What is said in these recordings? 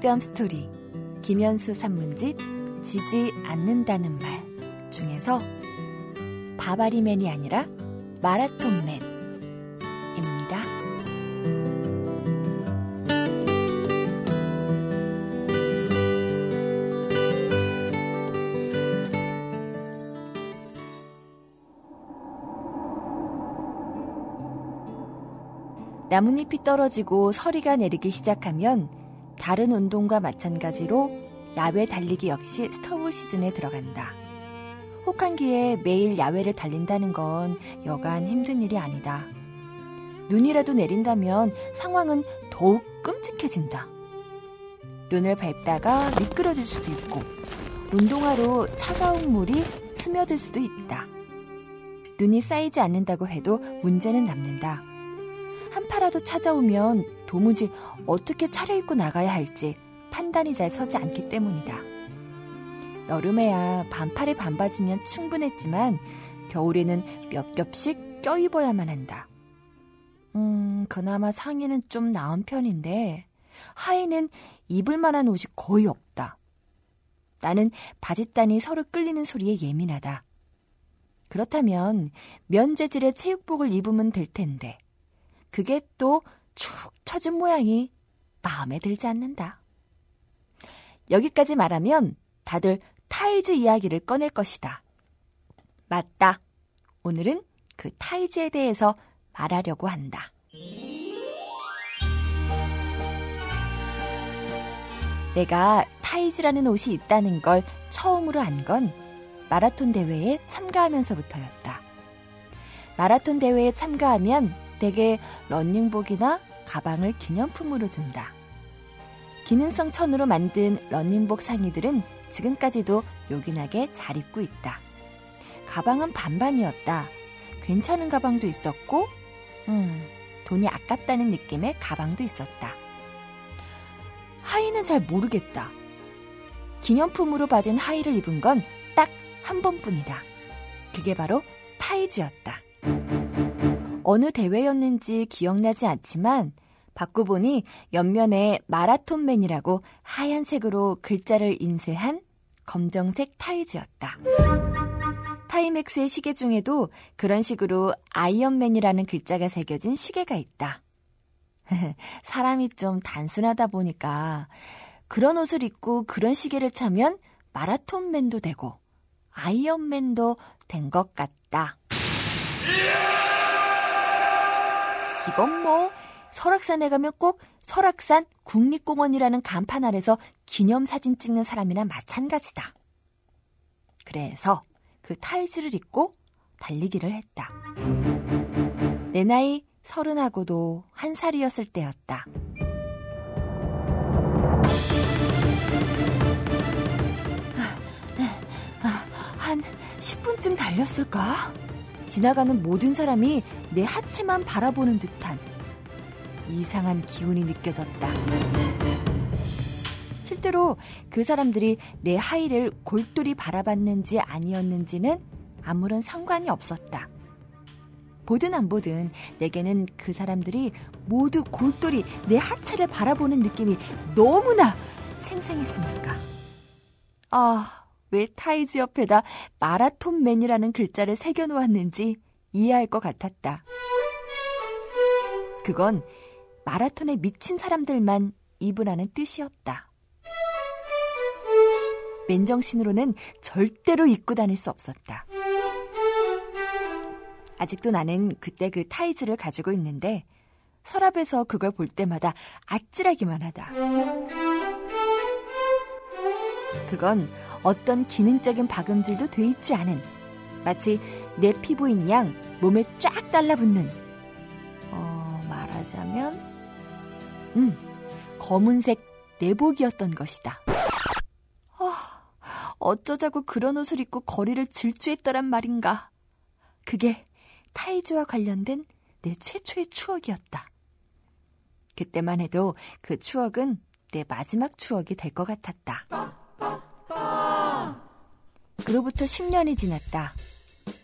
뼈 스토리 김현수 산문집 지지 않는다는 말 중에서 바바리맨이 아니라 마라톤맨입니다. 나뭇잎이 떨어지고 서리가 내리기 시작하면 다른 운동과 마찬가지로 야외 달리기 역시 스토브 시즌에 들어간다. 혹한기에 매일 야외를 달린다는 건 여간 힘든 일이 아니다. 눈이라도 내린다면 상황은 더욱 끔찍해진다. 눈을 밟다가 미끄러질 수도 있고, 운동화로 차가운 물이 스며들 수도 있다. 눈이 쌓이지 않는다고 해도 문제는 남는다. 한파라도 찾아오면 도무지 어떻게 차려입고 나가야 할지 판단이 잘 서지 않기 때문이다. 여름에야 반팔에 반바지면 충분했지만 겨울에는 몇 겹씩 껴입어야만 한다. 음, 그나마 상의는 좀 나은 편인데 하의는 입을 만한 옷이 거의 없다. 나는 바짓단이 서로 끌리는 소리에 예민하다. 그렇다면 면재질의 체육복을 입으면 될 텐데 그게 또 축 처진 모양이 마음에 들지 않는다. 여기까지 말하면 다들 타이즈 이야기를 꺼낼 것이다. 맞다. 오늘은 그 타이즈에 대해서 말하려고 한다. 내가 타이즈라는 옷이 있다는 걸 처음으로 안 건 마라톤 대회에 참가하면서부터였다. 마라톤 대회에 참가하면 대개 러닝복이나 가방을 기념품으로 준다. 기능성 천으로 만든 러닝복 상의들은 지금까지도 요긴하게 잘 입고 있다. 가방은 반반이었다. 괜찮은 가방도 있었고, 음, 돈이 아깝다는 느낌의 가방도 있었다. 하의는 잘 모르겠다. 기념품으로 받은 하의를 입은 건 딱 한 번뿐이다. 그게 바로 타이즈였다. 어느 대회였는지 기억나지 않지만 받고 보니 옆면에 마라톤맨이라고 하얀색으로 글자를 인쇄한 검정색 타이즈였다. 타이맥스의 시계 중에도 그런 식으로 아이언맨이라는 글자가 새겨진 시계가 있다. 사람이 좀 단순하다 보니까 그런 옷을 입고 그런 시계를 차면 마라톤맨도 되고 아이언맨도 된 것 같다. 이건 뭐 설악산에 가면 꼭 설악산 국립공원이라는 간판 아래서 기념사진 찍는 사람이나 마찬가지다. 그래서 그 타이즈를 입고 달리기를 했다. 내 나이 서른하고도 한 살이었을 때였다. 한 10분쯤 달렸을까? 지나가는 모든 사람이 내 하체만 바라보는 듯한 이상한 기운이 느껴졌다. 실제로 그 사람들이 내 하의를 골똘히 바라봤는지 아니었는지는 아무런 상관이 없었다. 보든 안 보든 내게는 그 사람들이 모두 골똘히 내 하체를 바라보는 느낌이 너무나 생생했으니까. 아, 왜 타이즈 옆에다 마라톤맨이라는 글자를 새겨놓았는지 이해할 것 같았다. 그건 마라톤에 미친 사람들만 입으라는 뜻이었다. 맨정신으로는 절대로 입고 다닐 수 없었다. 아직도 나는 그때 그 타이즈를 가지고 있는데 서랍에서 그걸 볼 때마다 아찔하기만 하다. 그건 어떤 기능적인 박음질도 돼 있지 않은 마치 내 피부인 양 몸에 쫙 달라붙는 어, 말하자면 음, 검은색 내복이었던 것이다. 어, 어쩌자고 그런 옷을 입고 거리를 질주했더란 말인가. 그게 타이즈와 관련된 내 최초의 추억이었다. 그때만 해도 그 추억은 내 마지막 추억이 될 것 같았다. 그로부터 10년이 지났다.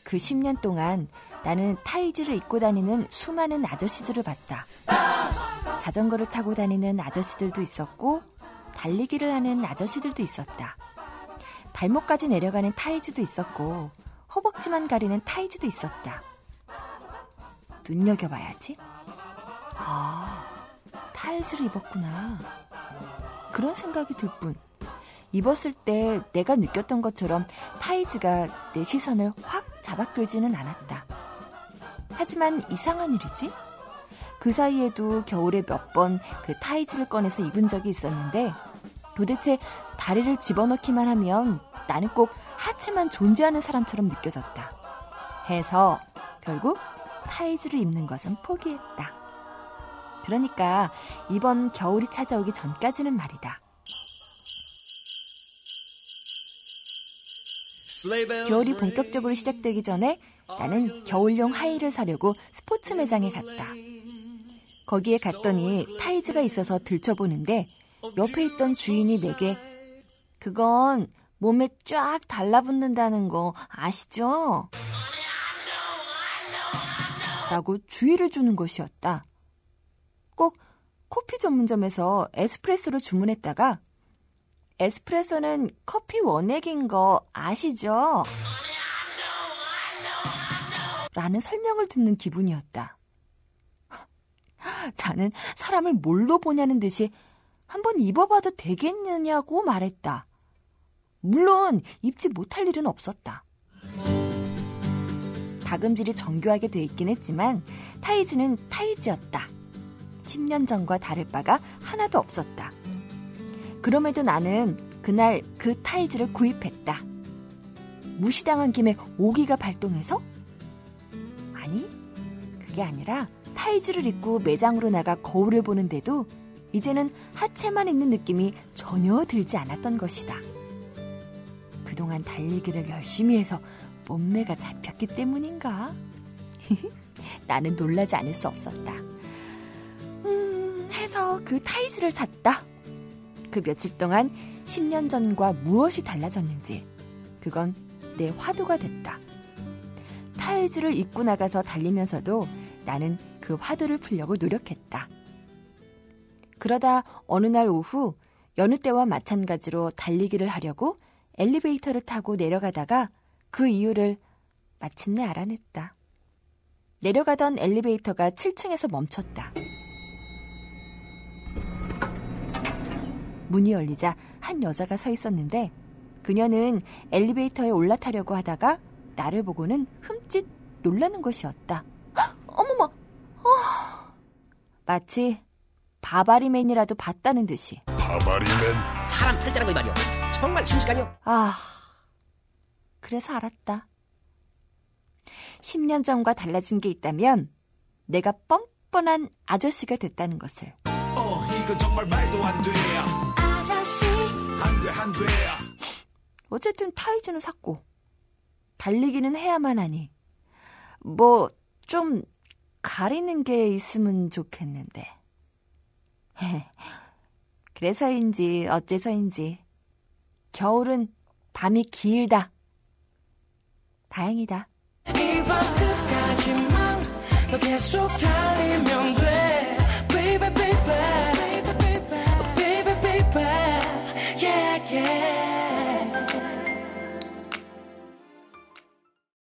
그 10년 동안 나는 타이즈를 입고 다니는 수많은 아저씨들을 봤다. 자전거를 타고 다니는 아저씨들도 있었고, 달리기를 하는 아저씨들도 있었다. 발목까지 내려가는 타이즈도 있었고 허벅지만 가리는 타이즈도 있었다. 눈여겨봐야지. 아, 타이즈를 입었구나. 그런 생각이 들 뿐. 입었을 때 내가 느꼈던 것처럼 타이즈가 내 시선을 확 잡아끌지는 않았다. 하지만 이상한 일이지? 그 사이에도 겨울에 몇 번 그 타이즈를 꺼내서 입은 적이 있었는데 도대체 다리를 집어넣기만 하면 나는 꼭 하체만 존재하는 사람처럼 느껴졌다. 해서 결국 타이즈를 입는 것은 포기했다. 그러니까 이번 겨울이 찾아오기 전까지는 말이다. 겨울이 본격적으로 시작되기 전에 나는 겨울용 하이를 사려고 스포츠 매장에 갔다. 거기에 갔더니 타이즈가 있어서 들춰보는데 옆에 있던 주인이 내게 그건 몸에 쫙 달라붙는다는 거 아시죠? 라고 주의를 주는 것이었다. 꼭 커피 전문점에서 에스프레소를 주문했다가 에스프레소는 커피 원액인 거 아시죠? 라는 설명을 듣는 기분이었다. 나는 사람을 뭘로 보냐는 듯이 한번 입어봐도 되겠느냐고 말했다. 물론 입지 못할 일은 없었다. 다금질이 정교하게 돼 있긴 했지만 타이즈는 타이즈였다. 10년 전과 다를 바가 하나도 없었다. 그럼에도 나는 그날 그 타이즈를 구입했다. 무시당한 김에 오기가 발동해서? 아니, 그게 아니라 타이즈를 입고 매장으로 나가 거울을 보는데도 이제는 하체만 있는 느낌이 전혀 들지 않았던 것이다. 그동안 달리기를 열심히 해서 몸매가 잡혔기 때문인가? 나는 놀라지 않을 수 없었다. 음, 해서 그 타이즈를 샀다. 그 며칠 동안 10년 전과 무엇이 달라졌는지, 그건 내 화두가 됐다. 타이즈를 입고 나가서 달리면서도 나는 그 화두를 풀려고 노력했다. 그러다 어느 날 오후 여느 때와 마찬가지로 달리기를 하려고 엘리베이터를 타고 내려가다가 그 이유를 마침내 알아냈다. 내려가던 엘리베이터가 7층에서 멈췄다. 문이 열리자 한 여자가 서 있었는데 그녀는 엘리베이터에 올라타려고 하다가 나를 보고는 흠칫 놀라는 것이었다. 어머머! 어... 마치 바바리맨이라도 봤다는 듯이. 바바리맨? 사람 팔자라고 이 말이오. 정말 순식간이요. 아, 그래서 알았다. 10년 전과 달라진 게 있다면 내가 뻔뻔한 아저씨가 됐다는 것을. 어, 이건 정말 말도 안 돼. 어쨌든 타이즈는 샀고 달리기는 해야만 하니 뭐 좀 가리는 게 있으면 좋겠는데. 그래서인지 어째서인지 겨울은 밤이 길다. 다행이다. 너 계속 달리면 돼